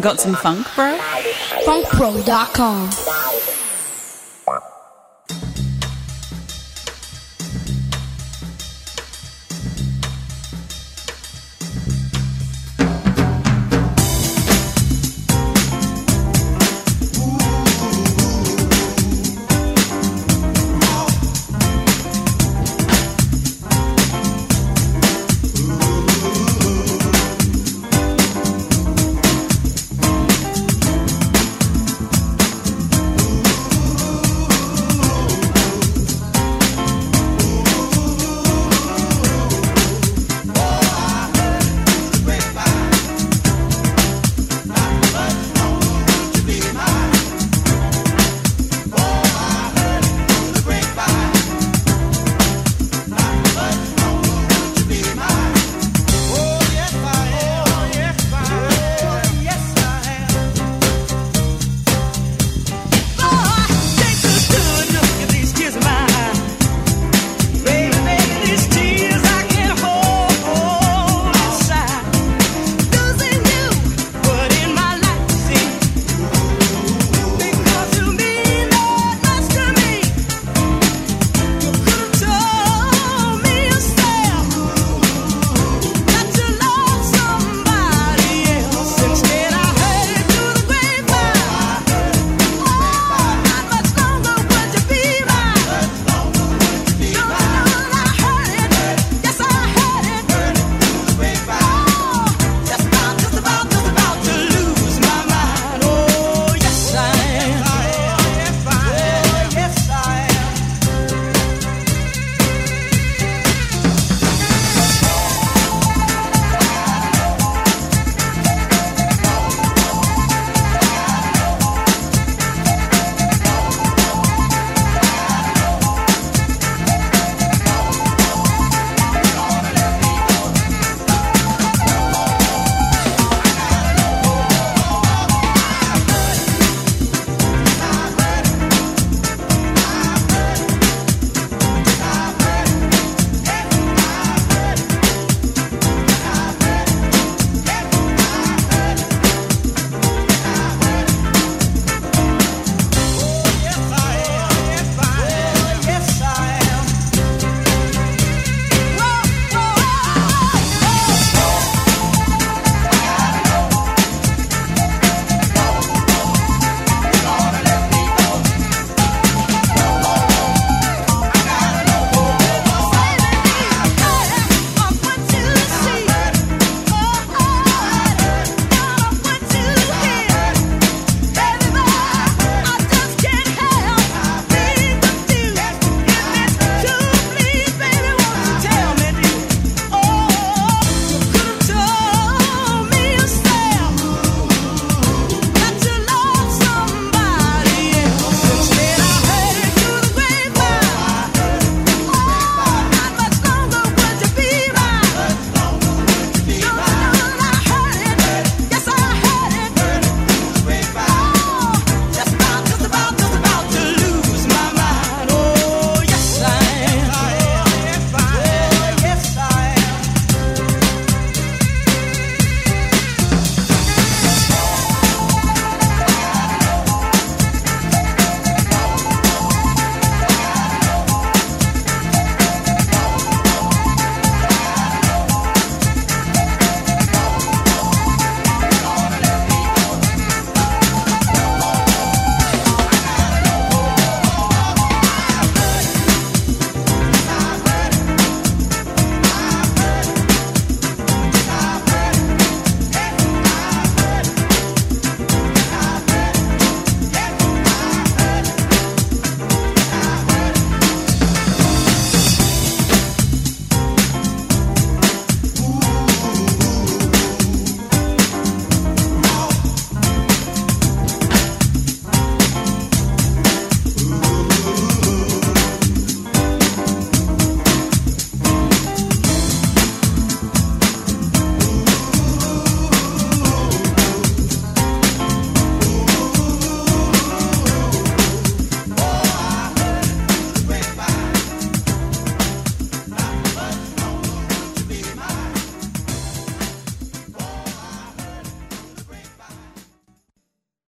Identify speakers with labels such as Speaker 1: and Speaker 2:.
Speaker 1: Got some funk, bro?
Speaker 2: Funkpro.com.